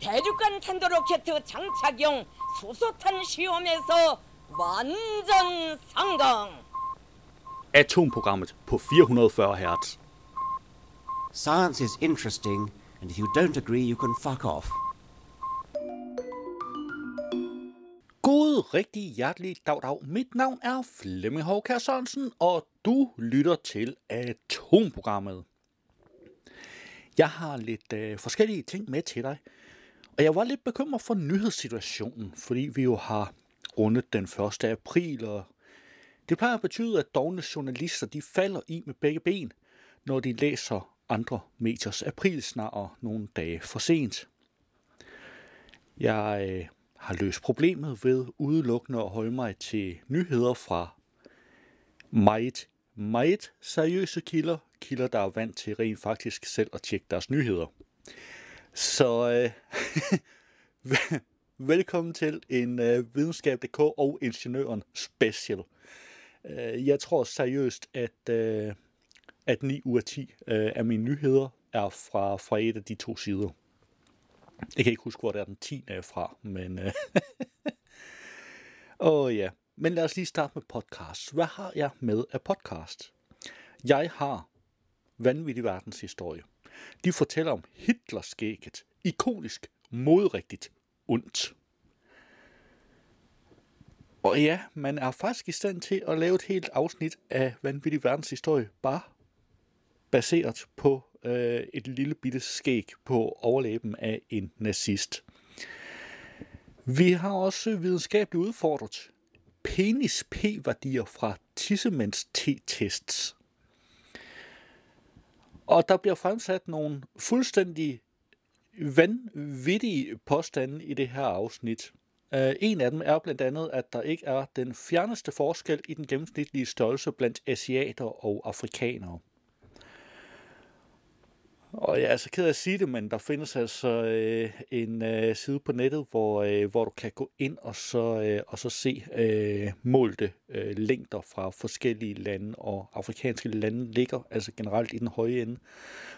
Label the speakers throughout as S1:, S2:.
S1: 대륙간 탄도로켓 장착용 수소탄 시험에서 완전 성공.
S2: Atomprogrammet på 440 Hz.
S3: Science is interesting, and if you don't agree, you can fuck off.
S2: God rigtig hjertelig dag dag. Mit navn er Flemming Håkær Sørensen, og du lytter til Atomprogrammet. Jeg har lidt øh, forskellige ting med til dig, og jeg var lidt bekymret for nyhedssituationen, fordi vi jo har rundet den 1. april, og det plejer at betyde, at dogne journalister de falder i med begge ben, når de læser andre mediers aprilsnarer nogle dage for sent. Jeg øh, har løst problemet ved udelukkende at holde mig til nyheder fra meget, meget seriøse kilder, kilder, der er vant til rent faktisk selv at tjekke deres nyheder. Så øh, velkommen til en øh, videnskab.dk og Ingeniøren Special. Øh, jeg tror seriøst, at, øh, at 9 ud af 10 øh, af mine nyheder er fra, fra et af de to sider. Jeg kan ikke huske, hvor det er den 10. er fra, men... Øh, Åh oh, ja, men lad os lige starte med podcast. Hvad har jeg med af podcast? Jeg har vanvittig verdenshistorie. De fortæller om Hitlers skægget, Ikonisk, modrigtigt, ondt. Og ja, man er faktisk i stand til at lave et helt afsnit af vanvittig verdenshistorie, bare baseret på øh, et lille bitte skæg på overlæben af en nazist. Vi har også videnskabeligt udfordret penis p-værdier fra tissemænds t-tests. Og der bliver fremsat nogle fuldstændig vanvittige påstande i det her afsnit. Uh, en af dem er blandt andet, at der ikke er den fjerneste forskel i den gennemsnitlige størrelse blandt asiater og afrikanere. Og jeg er så ked af at sige det, men der findes altså øh, en øh, side på nettet, hvor, øh, hvor du kan gå ind og så, øh, og så se øh, målte øh, længder fra forskellige lande, og afrikanske lande ligger altså generelt i den høje ende,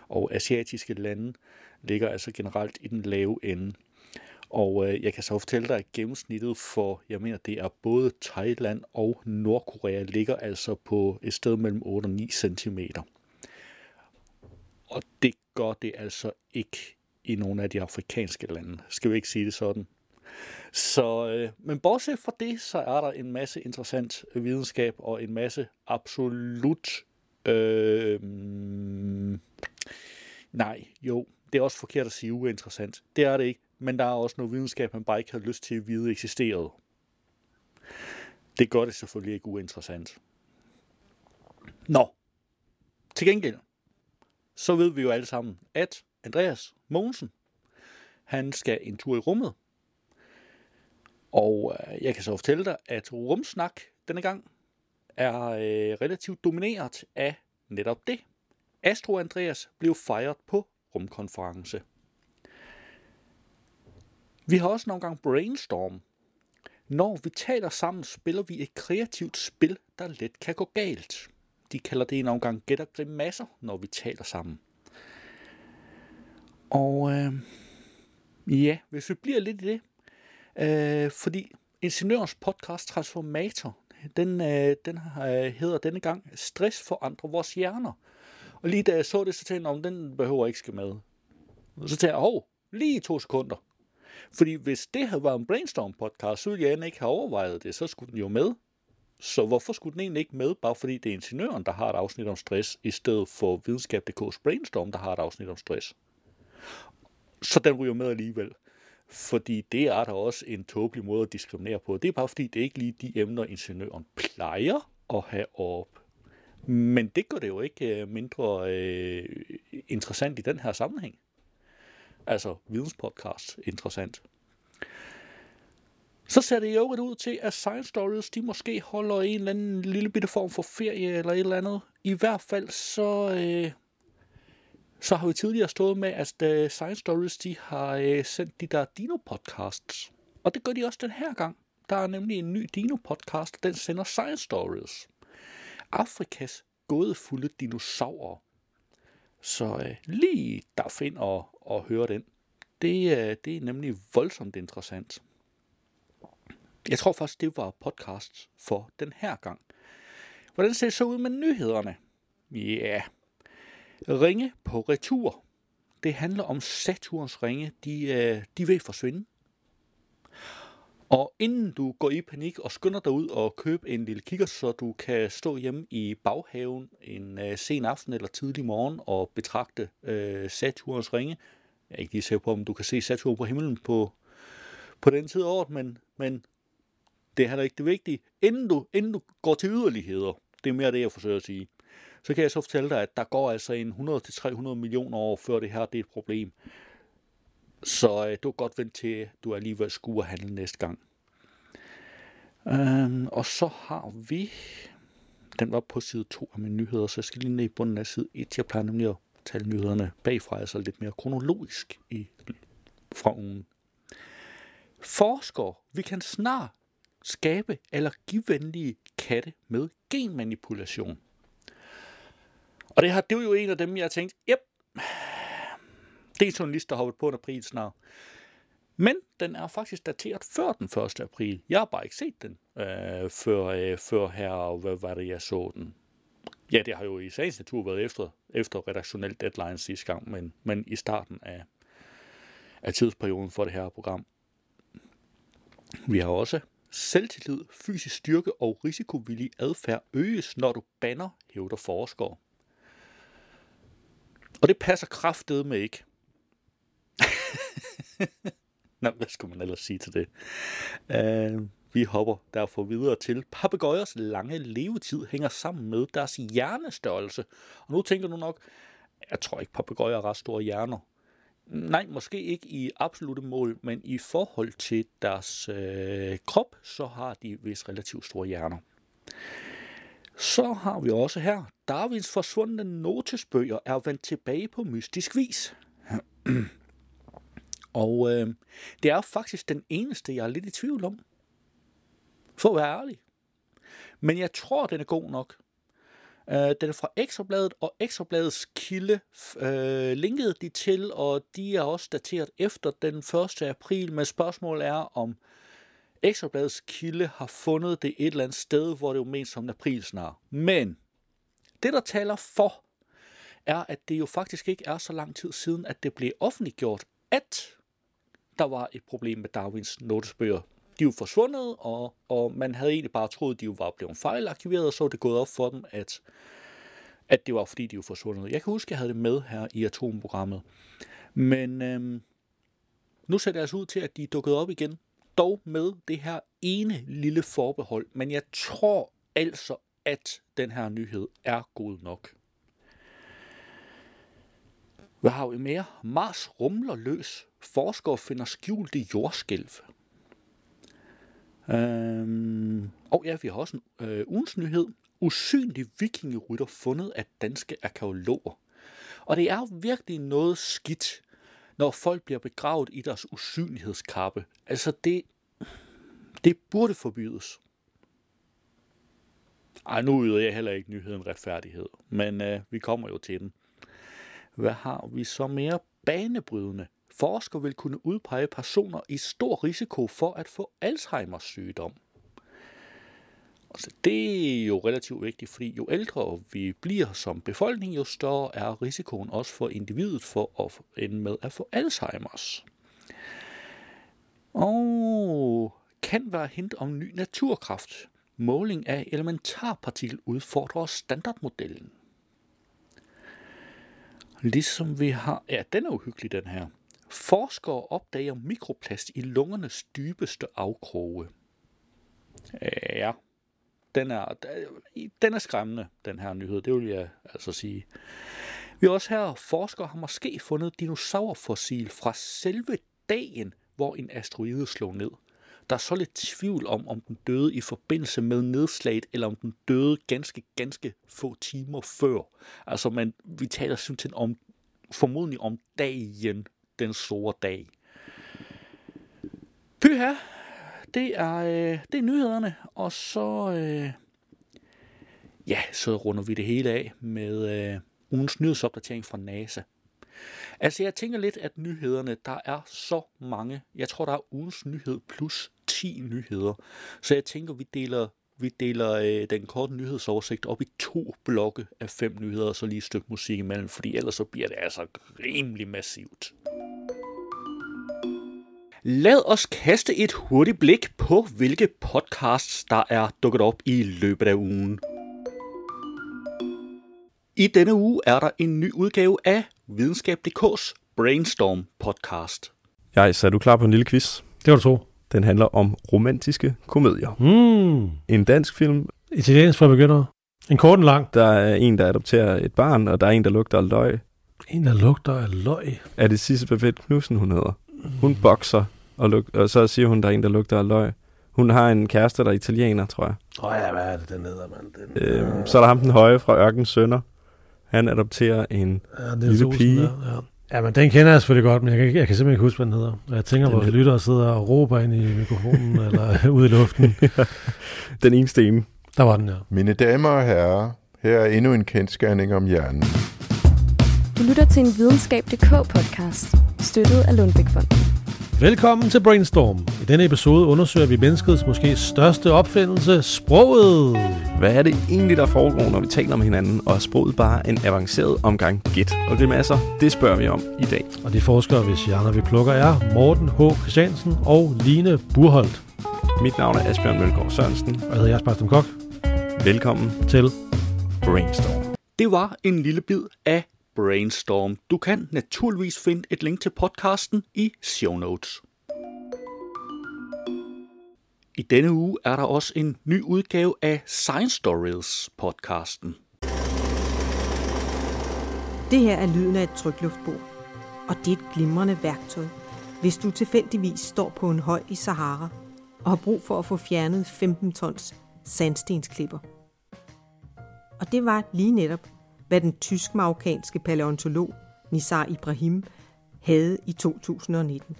S2: og asiatiske lande ligger altså generelt i den lave ende. Og øh, jeg kan så fortælle dig, at gennemsnittet for, jeg mener, det er både Thailand og Nordkorea, ligger altså på et sted mellem 8 og 9 cm. Og det gør det altså ikke i nogle af de afrikanske lande. Skal vi ikke sige det sådan? Så, øh, men bortset fra det, så er der en masse interessant videnskab og en masse absolut... Øh, nej, jo, det er også forkert at sige uinteressant. Det er det ikke, men der er også noget videnskab, man bare ikke har lyst til at vide eksisterede. Det gør det selvfølgelig ikke uinteressant. Nå, til gengæld, så ved vi jo alle sammen, at Andreas Mogensen, han skal en tur i rummet. Og øh, jeg kan så fortælle dig, at rumsnak denne gang er øh, relativt domineret af netop det. Astro Andreas blev fejret på rumkonference. Vi har også nogle gange brainstorm. Når vi taler sammen, spiller vi et kreativt spil, der let kan gå galt. De kalder det en omgang gætter grimasser, når vi taler sammen. Og øh, ja, hvis vi bliver lidt i det, øh, fordi Ingeniørens podcast Transformator, den, øh, den øh, hedder denne gang Stress forandrer vores hjerner. Og lige da jeg så det, så tænkte jeg, om den behøver ikke skal med. Så tænkte jeg, hov, lige to sekunder. Fordi hvis det havde været en brainstorm podcast, så ville jeg ikke have overvejet det, så skulle den jo med. Så hvorfor skulle den egentlig ikke med, bare fordi det er ingeniøren, der har et afsnit om stress, i stedet for videnskab.dk's brainstorm, der har et afsnit om stress? Så den ryger med alligevel. Fordi det er der også en tåbelig måde at diskriminere på. Det er bare fordi, det er ikke lige de emner, ingeniøren plejer at have op. Men det gør det jo ikke øh, mindre øh, interessant i den her sammenhæng. Altså videnspodcast interessant. Så ser det jo ud til, at Science Stories, de måske holder en eller anden lille bitte form for ferie eller et eller andet. I hvert fald så, øh, så har vi tidligere stået med, at øh, Science Stories, de har øh, sendt de der Dino-podcasts. Og det gør de også den her gang. Der er nemlig en ny Dino-podcast, den sender Science Stories. Afrikas gådefulde dinosaurer. Så øh, lige der ind og, og høre den. det, øh, det er nemlig voldsomt interessant. Jeg tror faktisk, det var podcast for den her gang. Hvordan ser det så ud med nyhederne? Ja, yeah. ringe på retur. Det handler om Saturns ringe. De, øh, de vil forsvinde. Og inden du går i panik og skynder dig ud og købe en lille kigger, så du kan stå hjemme i baghaven en øh, sen aften eller tidlig morgen og betragte øh, Saturns ringe. Jeg er ikke lige sikker på, om du kan se Saturn på himlen på, på den tid af året, men, men det er heller ikke det vigtige. Inden du, inden du går til yderligheder, det er mere det, jeg forsøger at sige, så kan jeg så fortælle dig, at der går altså en 100-300 millioner år, før det her det er et problem. Så øh, du kan godt vente til, du alligevel skulle handle næste gang. Øhm, og så har vi, den var på side 2 af mine nyheder, så jeg skal lige ned i bunden af side 1. Jeg plejer nemlig at tale nyhederne bagfra, altså lidt mere kronologisk i, fra ugen. Forskere, vi kan snart skabe allergivenlige katte med genmanipulation. Og det her, det er jo en af dem, jeg har tænkt, yep, det er journalister, der har hoppet på en april snart. Men den er faktisk dateret før den 1. april. Jeg har bare ikke set den øh, før, øh, før her, og hvad var det, jeg så den? Ja, det har jo i sagens natur været efter, efter redaktionel deadline sidste gang, men, men i starten af, af tidsperioden for det her program. Vi har også selvtillid, fysisk styrke og risikovillig adfærd øges, når du banner, hævder forskere. Og det passer kraftedet med ikke. Nå, hvad skulle man ellers sige til det? Uh, vi hopper derfor videre til, papegøjers lange levetid hænger sammen med deres hjernestørrelse. Og nu tænker du nok, jeg tror ikke, papegøjer har ret store hjerner. Nej, måske ikke i absolute mål, men i forhold til deres øh, krop, så har de vist relativt store hjerner. Så har vi også her, Darwins forsvundne notesbøger er vendt tilbage på mystisk vis. Og øh, det er faktisk den eneste, jeg er lidt i tvivl om. For at være ærlig. Men jeg tror, den er god nok. Øh, den er fra Ekstrabladet, og Ekstrabladets kilde øh, linkede de til, og de er også dateret efter den 1. april, men spørgsmålet er, om Ekstrabladets kilde har fundet det et eller andet sted, hvor det jo mest som en april snart. Men det, der taler for, er, at det jo faktisk ikke er så lang tid siden, at det blev offentliggjort, at der var et problem med Darwins notesbøger. De var forsvundet, og, og man havde egentlig bare troet, at de var blevet fejlaktiveret, og så var det gået op for dem, at, at det var fordi, de var forsvundet. Jeg kan huske, at jeg havde det med her i atomprogrammet. Men øhm, nu ser det altså ud til, at de er dukket op igen. Dog med det her ene lille forbehold. Men jeg tror altså, at den her nyhed er god nok. Hvad har vi mere? Mars rumler løs. Forskere finder skjulte jordskælv. Øhm, og ja, vi har også en øh, ugens nyhed. Usynlig vikingerytter fundet af danske arkeologer. Og det er virkelig noget skidt, når folk bliver begravet i deres usynlighedskappe. Altså det, det burde forbydes. Ej, nu yder jeg heller ikke nyheden retfærdighed, men øh, vi kommer jo til den. Hvad har vi så mere banebrydende? Forskere vil kunne udpege personer i stor risiko for at få Alzheimers sygdom. Altså, det er jo relativt vigtigt, fordi jo ældre vi bliver som befolkning, jo større er risikoen også for individet for at ende med at få Alzheimers. Og kan være hint om ny naturkraft. Måling af elementarpartikel udfordrer standardmodellen. Ligesom vi har... Ja, den er uhyggelig, den her. Forskere opdager mikroplast i lungernes dybeste afkroge. Ja, den er, den er skræmmende, den her nyhed, det vil jeg altså sige. Vi også her, forskere har måske fundet dinosaurfossil fra selve dagen, hvor en asteroide slog ned. Der er så lidt tvivl om, om den døde i forbindelse med nedslaget, eller om den døde ganske, ganske få timer før. Altså, man, vi taler simpelthen om, formodentlig om dagen, den store dag. Pyha, det er, øh, det er nyhederne, og så, øh, ja, så runder vi det hele af med øh, ugens nyhedsopdatering fra NASA. Altså, jeg tænker lidt, at nyhederne, der er så mange. Jeg tror, der er ugens nyhed plus 10 nyheder. Så jeg tænker, vi deler, vi deler øh, den korte nyhedsoversigt op i to blokke af fem nyheder, og så lige et stykke musik imellem, fordi ellers så bliver det altså rimelig massivt. Lad os kaste et hurtigt blik på, hvilke podcasts, der er dukket op i løbet af ugen. I denne uge er der en ny udgave af Videnskab.dk's Brainstorm podcast.
S4: Jeg er du klar på en lille quiz?
S5: Det var du tro.
S4: Den handler om romantiske komedier.
S5: Mm.
S4: En dansk film,
S5: Italiensk for begyndere. En kort en lang.
S4: der er en, der adopterer et barn, og der er en, der lugter af løg.
S5: En, der lugter af løg.
S4: Er det Sisse Babette Knudsen, hun hedder? Hun bokser, og, lug- og så siger hun, der er en, der lugter af løg. Hun har en kæreste, der er italiener, tror jeg.
S5: Åh oh, ja, hvad er det, den hedder, mand? Den,
S4: Øhm, så er der ham den høje fra Ørkens Sønder. Han adopterer en...
S5: ja,
S4: lille pige.
S5: Der, ja. ja, men den kender jeg selvfølgelig godt, men jeg kan, jeg kan simpelthen ikke huske, hvad den hedder. Og jeg tænker, vores
S4: hed-
S5: lyttere sidder og råber ind i mikrofonen, eller ude i luften.
S4: Den ene.
S5: Der var den, ja.
S6: Mine damer og herrer, her er endnu en kendskærning om hjernen.
S7: Du lytter til en videnskab.dk podcast, støttet af Lundbækfonden.
S5: Velkommen til Brainstorm. I denne episode undersøger vi menneskets måske største opfindelse, sproget.
S4: Hvad er det egentlig, der foregår, når vi taler med hinanden, og er sproget bare en avanceret omgang gæt? Og grimasser, det spørger vi om i dag.
S5: Og de forskere, hvis hjerner vi plukker, er Morten H. Christiansen og Line Burholdt.
S4: Mit navn er Asbjørn Mølgaard Sørensen.
S5: Og jeg hedder Jasper Stem Kok
S4: Velkommen
S5: til
S4: Brainstorm.
S2: Det var en lille bid af Brainstorm. Du kan naturligvis finde et link til podcasten i show notes. I denne uge er der også en ny udgave af Science Stories podcasten.
S8: Det her er lyden af et trykluftbord, og det er et glimrende værktøj, hvis du tilfældigvis står på en høj i Sahara og har brug for at få fjernet 15 tons sandstensklipper. Og det var lige netop, hvad den tysk-marokkanske paleontolog Nizar Ibrahim havde i 2019.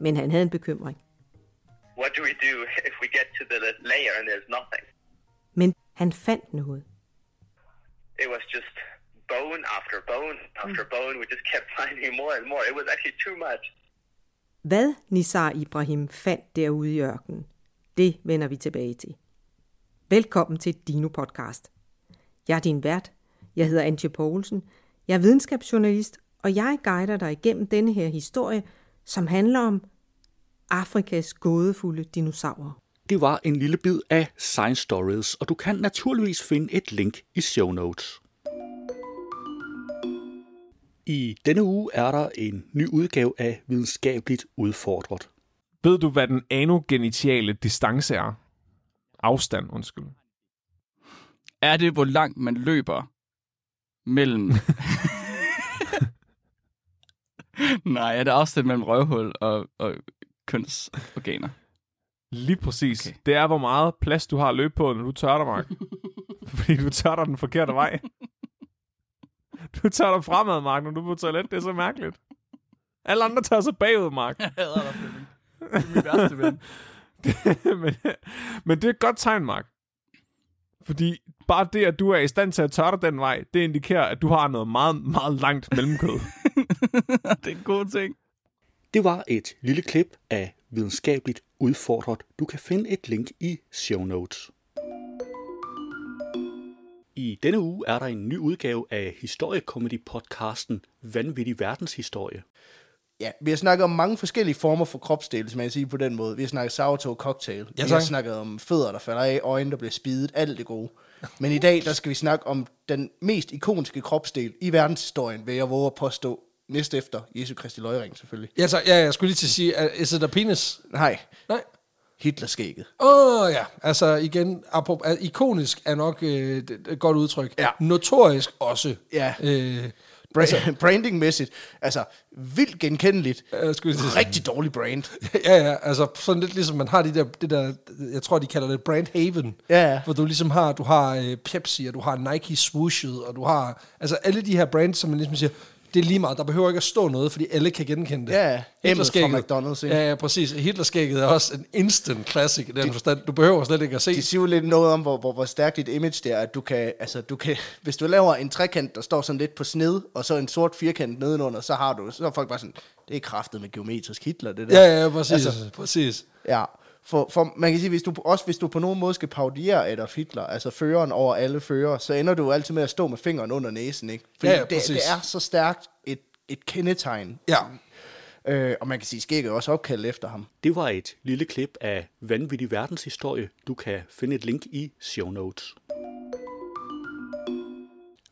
S8: Men han havde en bekymring.
S9: what do we do if we get to the layer and there's nothing?
S8: Men han fandt noget.
S9: It was just bone after bone after bone. We just kept finding more and more. It was actually too much.
S8: Hvad Nizar Ibrahim fandt derude i ørkenen, det vender vi tilbage til. Velkommen til Dino Podcast. Jeg er din vært. Jeg hedder Antje Poulsen. Jeg er videnskabsjournalist, og jeg guider dig igennem denne her historie, som handler om Afrikas gådefulde dinosaurer.
S2: Det var en lille bid af Science Stories, og du kan naturligvis finde et link i show notes. I denne uge er der en ny udgave af Videnskabeligt Udfordret.
S10: Ved du, hvad den anogenitiale distance er? Afstand, undskyld.
S11: er det, hvor langt man løber mellem... Nej, er det afstand mellem røvhul og, og kønsorganer?
S10: Lige præcis.
S11: Okay.
S10: Det er, hvor meget plads du har at løbe på, når du tørter, Mark. Fordi du tørter den forkerte vej. Du tørter fremad, Mark, når du er på toilet. Det er så mærkeligt. Alle andre tør sig bagud, Mark.
S11: Jeg hader dig, Flemming. Det er min værste ven.
S10: men, men det er et godt tegn, Mark. Fordi bare det, at du er i stand til at tørre den vej, det indikerer, at du har noget meget, meget langt mellemkød.
S11: det er en god ting.
S2: Det var et lille klip af Videnskabeligt Udfordret. Du kan finde et link i show notes. I denne uge er der en ny udgave af historiekomedy-podcasten Vanvittig Verdenshistorie.
S12: Ja, vi har snakket om mange forskellige former for kropsdele, som jeg sige på den måde. Vi har snakket sourdough cocktail.
S5: Ja,
S12: vi har snakket om fødder, der falder af, øjne, der bliver spidet, alt det gode. Men i dag, der skal vi snakke om den mest ikoniske kropsdel i verdenshistorien, vil jeg våge at påstå. Næst efter Jesu Kristi løgring, selvfølgelig.
S5: Ja, så, ja, jeg skulle lige til at sige, er- is it a penis?
S12: Nej,
S5: Nej.
S12: Hitlerskægget.
S5: Åh oh, ja, altså igen, apropos, ikonisk er nok øh, et godt udtryk.
S12: Ja.
S5: Notorisk også.
S12: Ja,
S5: Øh,
S12: Bra- altså, brandingmæssigt. Altså, vildt genkendeligt.
S5: jeg skulle sige-
S12: Rigtig dårlig brand.
S5: ja, ja, altså sådan lidt ligesom man har de der, det der, jeg tror de kalder det brand haven.
S12: Ja, ja.
S5: Hvor du ligesom har, du har øh, Pepsi, og du har Nike swooshet, og du har, altså alle de her brands, som man ligesom siger, det er lige meget. Der behøver ikke at stå noget, fordi alle kan genkende det.
S12: Ja,
S5: Hitlerskægget-
S12: Emmet fra McDonald's, ikke?
S5: Ja, ja, præcis. Hitlerskægget er også en instant classic i den forstand. Du behøver slet ikke at se.
S12: Det siger jo lidt noget om, hvor, hvor, hvor stærkt dit image det er, at du kan, altså, du kan, hvis du laver en trekant, der står sådan lidt på sned, og så en sort firkant nedenunder, så har du, så er folk bare sådan, det er kraftet med geometrisk Hitler, det der.
S5: Ja, ja, præcis. Altså, præcis.
S12: Ja, for, for man kan sige, hvis du, også hvis du på nogen måde skal parodiere Adolf Hitler, altså føreren over alle fører, så ender du jo altid med at stå med fingeren under næsen, ikke? Fordi
S5: Ja, ja,
S12: det,
S5: præcis.
S12: det er så stærkt et, et kendetegn.
S5: Ja.
S12: Øh, og man kan sige, at skægget også opkaldt efter ham.
S2: Det var et lille klip af vanvittig verdenshistorie. Du kan finde et link i show notes.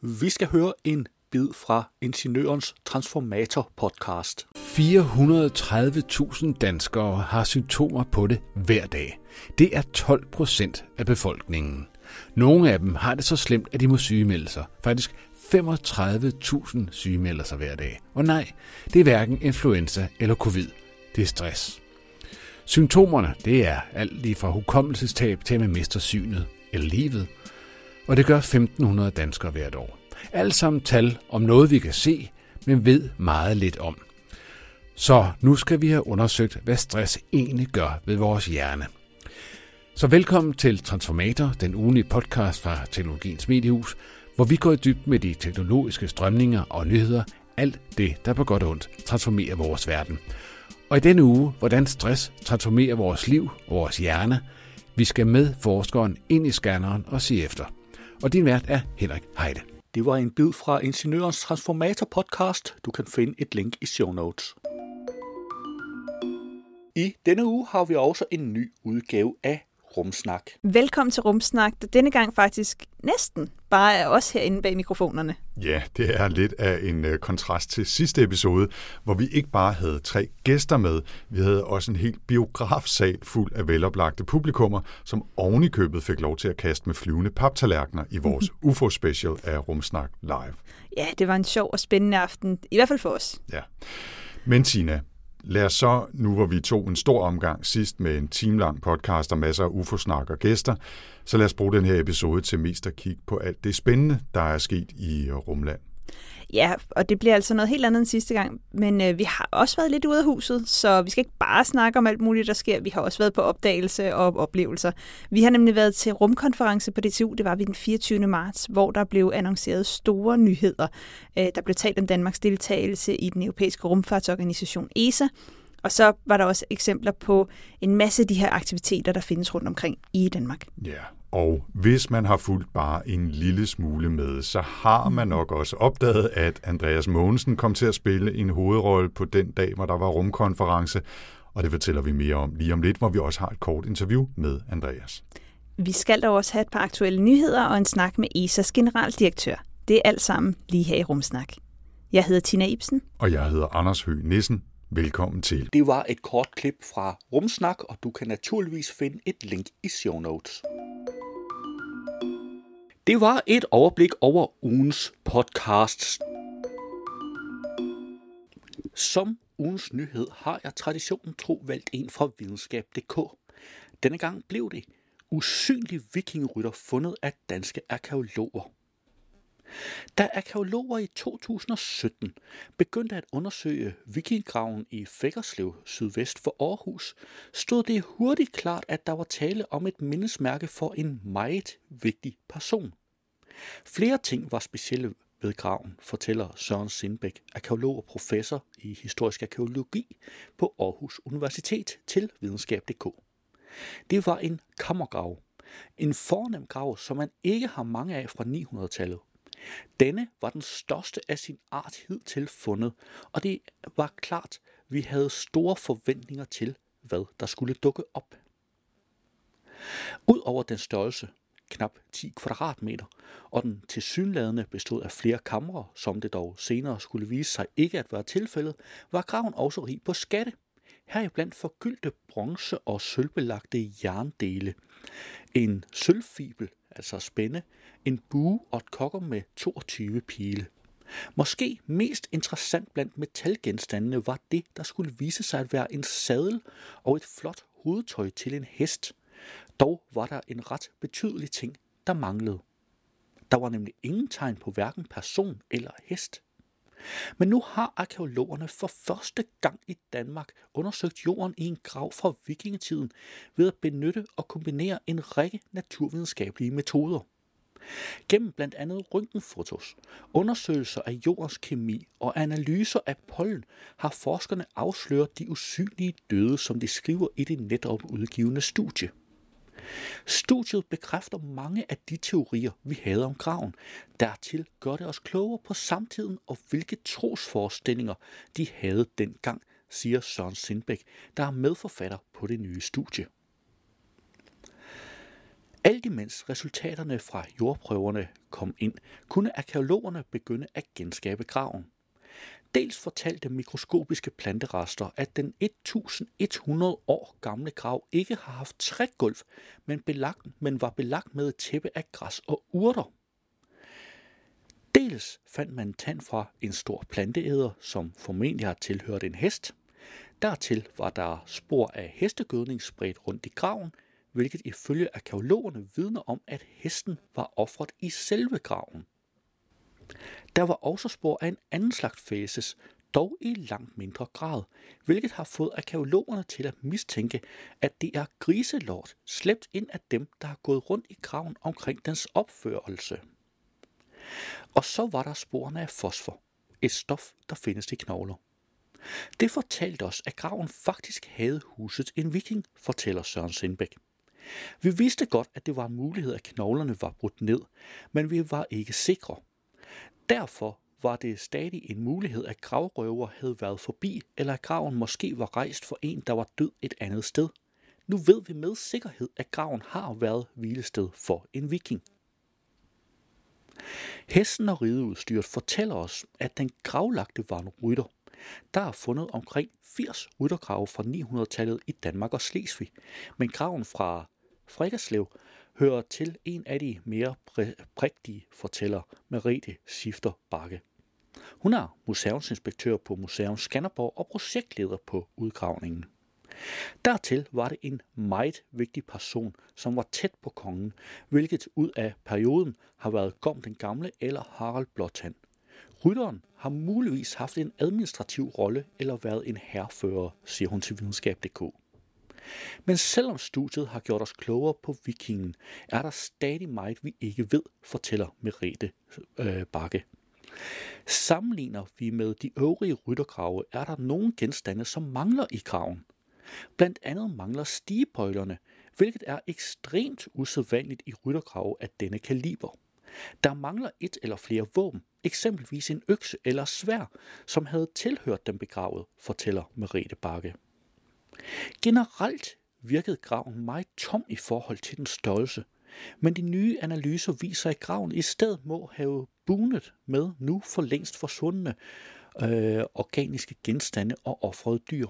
S2: Vi skal høre en bid fra Ingeniørens Transformator podcast.
S13: 430.000 danskere har symptomer på det hver dag. Det er 12 procent af befolkningen. Nogle af dem har det så slemt, at de må sygemelde sig. Faktisk 35.000 sygemelder sig hver dag. Og nej, det er hverken influenza eller covid. Det er stress. Symptomerne, det er alt lige fra hukommelsestab til at man mister synet eller livet. Og det gør 1.500 danskere hvert år. Alt sammen tal om noget, vi kan se, men ved meget lidt om. Så nu skal vi have undersøgt, hvad stress egentlig gør ved vores hjerne. Så velkommen til Transformator, den ugenlige podcast fra Teknologiens Mediehus, hvor vi går i dybden med de teknologiske strømninger og nyheder, alt det, der på godt og ondt transformerer vores verden. Og i denne uge, hvordan stress transformerer vores liv og vores hjerne, vi skal med forskeren ind i scanneren og se efter. Og din vært er Henrik Heide.
S2: Det var en bid fra Ingeniørens Transformator podcast. Du kan finde et link i show notes. I denne uge har vi også en ny udgave af Rumsnak.
S14: Velkommen til Rumsnak, der denne gang faktisk næsten bare er os herinde bag mikrofonerne.
S15: Ja, det er lidt af en øh, kontrast til sidste episode, hvor vi ikke bare havde tre gæster med, vi havde også en helt biografsal fuld af veloplagte publikummer, som oven i købet fik lov til at kaste med flyvende paptallerkener i vores UFO-special af Rumsnak Live.
S14: Ja, det var en sjov og spændende aften, i hvert fald for os.
S15: Ja. Men Tina, lad os så, nu hvor vi tog en stor omgang sidst med en timelang podcast og masser af ufosnak og gæster, så lad os bruge den her episode til mest at kigge på alt det spændende, der er sket i Rumland.
S14: Ja, og det bliver altså noget helt andet end sidste gang, men øh, vi har også været lidt ude af huset, så vi skal ikke bare snakke om alt muligt, der sker. Vi har også været på opdagelse og oplevelser. Vi har nemlig været til rumkonference på DTU, det var vi den 24. marts, hvor der blev annonceret store nyheder. Øh, der blev talt om Danmarks deltagelse i den europæiske rumfartsorganisation ESA, og så var der også eksempler på en masse af de her aktiviteter, der findes rundt omkring i Danmark.
S15: Ja, og hvis man har fulgt bare en lille smule med, så har man nok også opdaget, at Andreas Mogensen kom til at spille en hovedrolle på den dag, hvor der var rumkonference, og det fortæller vi mere om lige om lidt, hvor vi også har et kort interview med Andreas.
S14: Vi skal dog også have et par aktuelle nyheder og en snak med ESA's generaldirektør. Det er alt sammen lige her i Rumsnak. Jeg hedder Tina Ibsen.
S15: Og jeg hedder Anders Høgh Nissen. Velkommen til.
S2: Det var et kort klip fra Rumsnak, og du kan naturligvis finde et link i show notes. Det var et overblik over ugens podcasts. Som ugens nyhed har jeg traditionen tro valgt en fra videnskab.dk. Denne gang blev det usynlig vikingerytter fundet af danske arkeologer. Da arkeologer i 2017 begyndte at undersøge vikingraven i Fækkerslev sydvest for Aarhus, stod det hurtigt klart, at der var tale om et mindesmærke for en meget vigtig person. Flere ting var specielle ved graven, fortæller Søren Sindbæk, arkeolog og professor i historisk arkeologi på Aarhus Universitet til videnskab.dk. Det var en kammergrav. En fornem grav, som man ikke har mange af fra 900-tallet. Denne var den største af sin art hidtil fundet, og det var klart, vi havde store forventninger til, hvad der skulle dukke op. Udover den størrelse, knap 10 kvadratmeter, og den tilsyneladende bestod af flere kamre, som det dog senere skulle vise sig ikke at være tilfældet, var graven også rig på skatte. Heriblandt forgyldte bronze- og sølvbelagte jerndele. En sølvfibel, altså spænde, en bue og et kokker med 22 pile. Måske mest interessant blandt metalgenstandene var det, der skulle vise sig at være en sadel og et flot hovedtøj til en hest. Dog var der en ret betydelig ting, der manglede. Der var nemlig ingen tegn på hverken person eller hest. Men nu har arkeologerne for første gang i Danmark undersøgt jorden i en grav fra vikingetiden ved at benytte og kombinere en række naturvidenskabelige metoder. Gennem blandt andet røntgenfotos, undersøgelser af jordens kemi og analyser af pollen har forskerne afsløret de usynlige døde, som de skriver i det netop udgivende studie. Studiet bekræfter mange af de teorier, vi havde om graven. Dertil gør det os klogere på samtiden og hvilke trosforestillinger de havde dengang, siger Søren Sindbæk, der er medforfatter på det nye studie. Alt imens resultaterne fra jordprøverne kom ind, kunne arkeologerne begynde at genskabe graven. Dels fortalte mikroskopiske planterester, at den 1100 år gamle grav ikke har haft trægulv, men, belagt, men var belagt med et tæppe af græs og urter. Dels fandt man tand fra en stor planteæder, som formentlig har tilhørt en hest. Dertil var der spor af hestegødning spredt rundt i graven, hvilket ifølge arkeologerne vidner om, at hesten var offret i selve graven. Der var også spor af en anden slags fæses, dog i langt mindre grad, hvilket har fået arkeologerne til at mistænke, at det er griselort slæbt ind af dem, der har gået rundt i graven omkring dens opførelse. Og så var der sporene af fosfor, et stof, der findes i knogler. Det fortalte os, at graven faktisk havde huset en viking, fortæller Søren Sindbæk. Vi vidste godt, at det var en mulighed, at knoglerne var brudt ned, men vi var ikke sikre. Derfor var det stadig en mulighed, at gravrøver havde været forbi, eller at graven måske var rejst for en, der var død et andet sted. Nu ved vi med sikkerhed, at graven har været hvilested for en viking. Hesten og rideudstyret fortæller os, at den gravlagte var en rytter. Der er fundet omkring 80 ryttergrave fra 900-tallet i Danmark og Slesvig, men graven fra Frikkerslev hører til en af de mere prægtige fortæller, Merete Sifter Bakke. Hun er museumsinspektør på Museum Skanderborg og projektleder på udgravningen. Dertil var det en meget vigtig person, som var tæt på kongen, hvilket ud af perioden har været Gom den Gamle eller Harald Blåtand. Rytteren har muligvis haft en administrativ rolle eller været en herfører, siger hun til videnskab.dk. Men selvom studiet har gjort os klogere på vikingen, er der stadig meget, vi ikke ved, fortæller Merete øh, Bakke. Sammenligner vi med de øvrige ryttergrave, er der nogle genstande, som mangler i graven. Blandt andet mangler stigebøjlerne, hvilket er ekstremt usædvanligt i ryttergrave af denne kaliber. Der mangler et eller flere våben, eksempelvis en økse eller svær, som havde tilhørt dem begravet, fortæller Merete Bakke. Generelt virkede graven meget tom i forhold til den størrelse, men de nye analyser viser, at graven i stedet må have bunet med nu for længst forsvundne øh, organiske genstande og offrede dyr.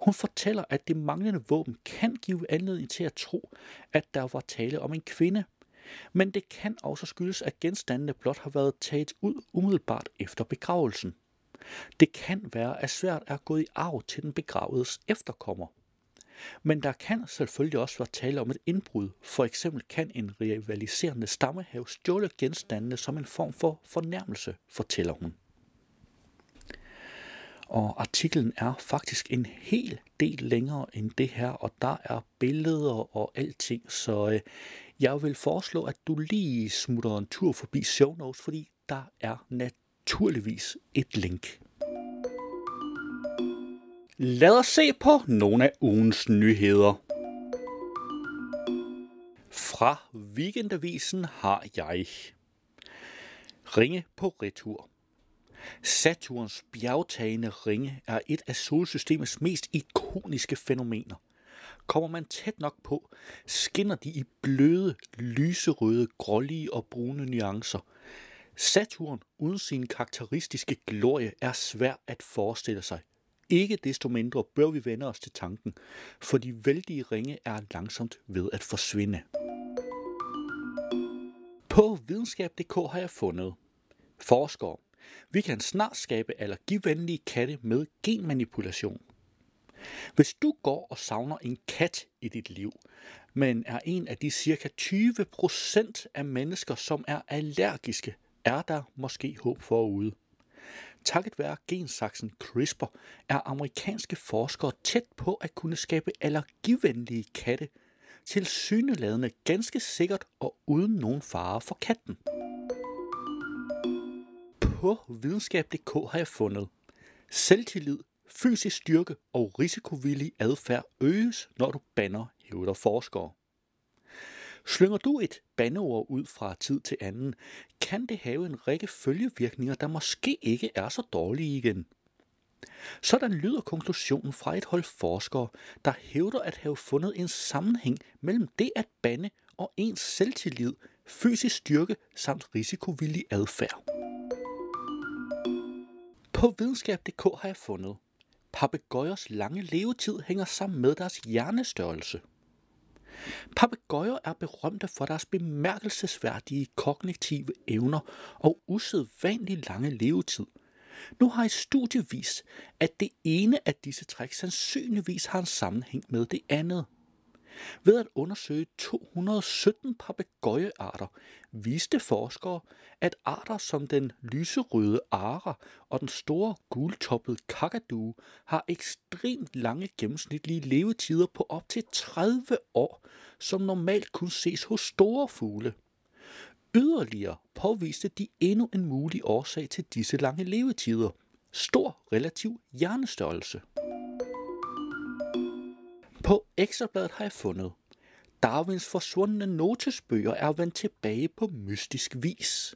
S2: Hun fortæller, at det manglende våben kan give anledning til at tro, at der var tale om en kvinde, men det kan også skyldes, at genstandene blot har været taget ud umiddelbart efter begravelsen. Det kan være, at svært er gået i arv til den begravedes efterkommer. Men der kan selvfølgelig også være tale om et indbrud. For eksempel kan en rivaliserende stamme have stjålet genstandene som en form for fornærmelse, fortæller hun. Og artiklen er faktisk en hel del længere end det her, og der er billeder og alting, så øh, jeg vil foreslå, at du lige smutter en tur forbi show notes, fordi der er naturligvis et link. Lad os se på nogle af ugens nyheder. Fra Weekendavisen har jeg Ringe på retur. Saturns bjergtagende ringe er et af solsystemets mest ikoniske fænomener. Kommer man tæt nok på, skinner de i bløde, lyserøde, grålige og brune nuancer. Saturn uden sin karakteristiske glorie er svær at forestille sig. Ikke desto mindre bør vi vende os til tanken, for de vældige ringe er langsomt ved at forsvinde. På videnskab.dk har jeg fundet forskere. Vi kan snart skabe allergivenlige katte med genmanipulation. Hvis du går og savner en kat i dit liv, men er en af de cirka 20% af mennesker, som er allergiske, er der måske håb forude. Takket være gensaksen CRISPR er amerikanske forskere tæt på at kunne skabe allergivenlige katte, til syneladende ganske sikkert og uden nogen fare for katten. På videnskab.dk har jeg fundet selvtillid, fysisk styrke og risikovillig adfærd øges, når du banner, hævder forskere. Slynger du et bandeord ud fra tid til anden, kan det have en række følgevirkninger, der måske ikke er så dårlige igen. Sådan lyder konklusionen fra et hold forskere, der hævder at have fundet en sammenhæng mellem det at bande og ens selvtillid, fysisk styrke samt risikovillig adfærd. På videnskab.dk har jeg fundet, papegøjers lange levetid hænger sammen med deres hjernestørrelse. Papegøjer er berømte for deres bemærkelsesværdige kognitive evner og usædvanlig lange levetid. Nu har et studie vist, at det ene af disse træk sandsynligvis har en sammenhæng med det andet. Ved at undersøge 217 papegøjearter viste forskere, at arter som den lyserøde ara og den store gultoppede kakadu har ekstremt lange gennemsnitlige levetider på op til 30 år, som normalt kun ses hos store fugle. Yderligere påviste de endnu en mulig årsag til disse lange levetider. Stor relativ hjernestørrelse. På Ekstrabladet har jeg fundet, Darwins forsvundne notesbøger er vendt tilbage på mystisk vis.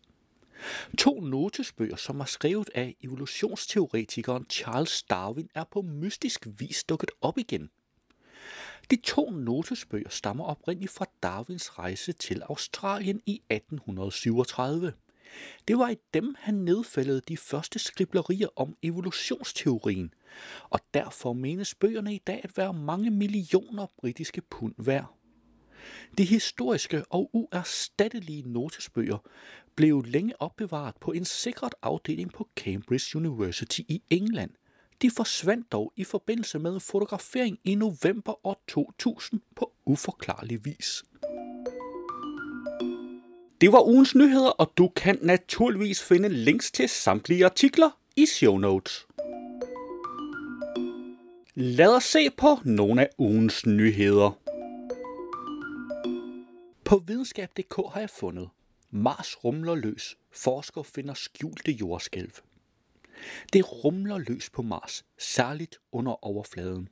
S2: To notesbøger, som er skrevet af evolutionsteoretikeren Charles Darwin, er på mystisk vis dukket op igen. De to notesbøger stammer oprindeligt fra Darwins rejse til Australien i 1837. Det var i dem, han nedfældede de første skriblerier om evolutionsteorien, og derfor menes bøgerne i dag at være mange millioner britiske pund værd. De historiske og uerstattelige notesbøger blev længe opbevaret på en sikret afdeling på Cambridge University i England. De forsvandt dog i forbindelse med en fotografering i november år 2000 på uforklarlig vis. Det var ugens nyheder, og du kan naturligvis finde links til samtlige artikler i show notes. Lad os se på nogle af ugens nyheder. På videnskab.dk har jeg fundet Mars rumler løs. Forsker finder skjulte jordskælv. Det rumler løs på Mars, særligt under overfladen.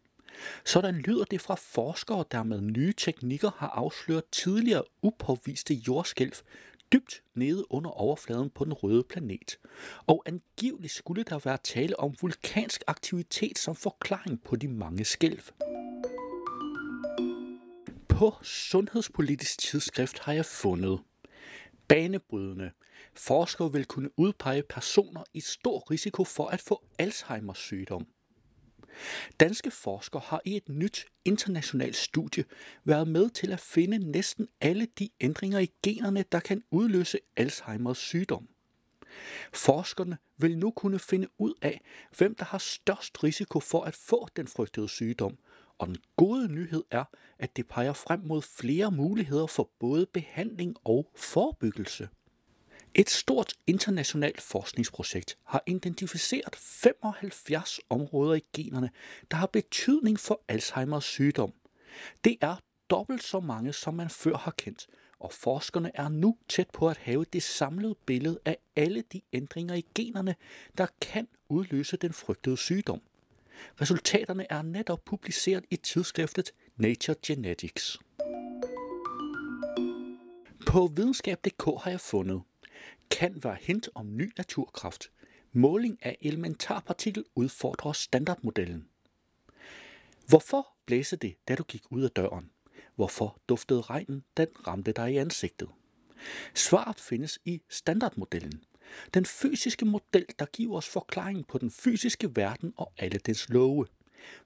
S2: Sådan lyder det fra forskere, der med nye teknikker har afsløret tidligere upåviste jordskælv dybt nede under overfladen på den røde planet. Og angiveligt skulle der være tale om vulkansk aktivitet som forklaring på de mange skælv. På Sundhedspolitisk Tidsskrift har jeg fundet banebrydende. Forskere vil kunne udpege personer i stor risiko for at få Alzheimers sygdom. Danske forskere har i et nyt internationalt studie været med til at finde næsten alle de ændringer i generne, der kan udløse Alzheimers sygdom. Forskerne vil nu kunne finde ud af, hvem der har størst risiko for at få den frygtede sygdom, og den gode nyhed er, at det peger frem mod flere muligheder for både behandling og forebyggelse. Et stort internationalt forskningsprojekt har identificeret 75 områder i generne, der har betydning for Alzheimers sygdom. Det er dobbelt så mange, som man før har kendt, og forskerne er nu tæt på at have det samlede billede af alle de ændringer i generne, der kan udløse den frygtede sygdom. Resultaterne er netop publiceret i tidsskriftet Nature Genetics. På videnskab.dk har jeg fundet, kan være hint om ny naturkraft. Måling af elementarpartikel udfordrer standardmodellen. Hvorfor blæste det, da du gik ud af døren? Hvorfor duftede regnen, den ramte dig i ansigtet? Svaret findes i standardmodellen. Den fysiske model, der giver os forklaring på den fysiske verden og alle dens love.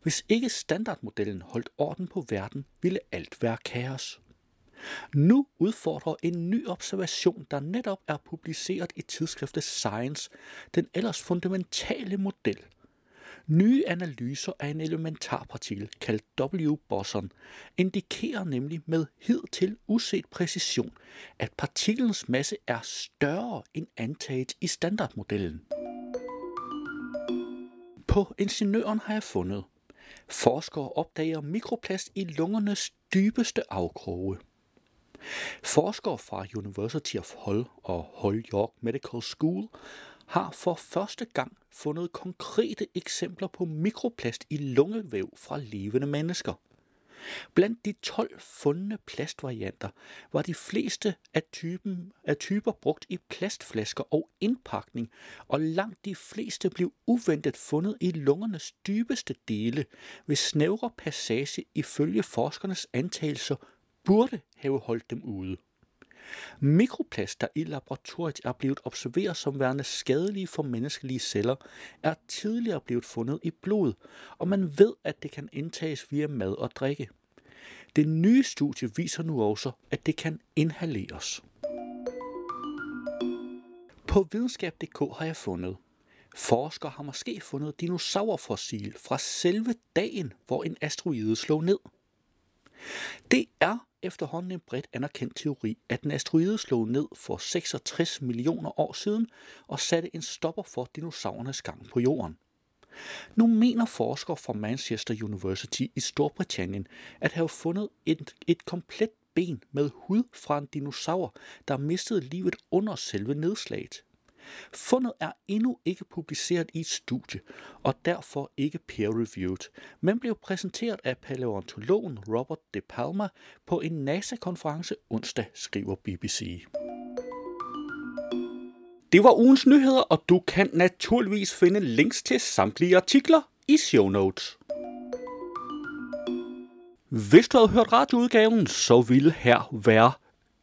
S2: Hvis ikke standardmodellen holdt orden på verden, ville alt være kaos. Nu udfordrer en ny observation, der netop er publiceret i tidsskriftet Science, den ellers fundamentale model. Nye analyser af en elementarpartikel, kaldt W-boson, indikerer nemlig med hidtil uset præcision, at partiklens masse er større end antaget i standardmodellen. På Ingeniøren har jeg fundet. Forskere opdager mikroplast i lungernes dybeste afkroge. Forskere fra University of Hull og Hull York Medical School har for første gang fundet konkrete eksempler på mikroplast i lungevæv fra levende mennesker. Blandt de 12 fundne plastvarianter var de fleste af, typen, af typer brugt i plastflasker og indpakning, og langt de fleste blev uventet fundet i lungernes dybeste dele, ved snævre passage ifølge forskernes antagelser burde have holdt dem ude. Mikroplast, der i laboratoriet er blevet observeret som værende skadelige for menneskelige celler, er tidligere blevet fundet i blod, og man ved, at det kan indtages via mad og drikke. Det nye studie viser nu også, at det kan inhaleres. På videnskab.dk har jeg fundet, Forskere har måske fundet dinosaurfossil fra selve dagen, hvor en asteroide slog ned. Det er efterhånden en bredt anerkendt teori, at en asteroide slog ned for 66 millioner år siden og satte en stopper for dinosaurernes gang på jorden. Nu mener forskere fra Manchester University i Storbritannien at have fundet et, et komplet ben med hud fra en dinosaur, der mistede livet under selve nedslaget. Fundet er endnu ikke publiceret i et studie, og derfor ikke peer-reviewed, men blev præsenteret af paleontologen Robert De Palma på en NASA-konference onsdag, skriver BBC. Det var ugens nyheder, og du kan naturligvis finde links til samtlige artikler i show notes. Hvis du havde hørt radioudgaven, så ville her være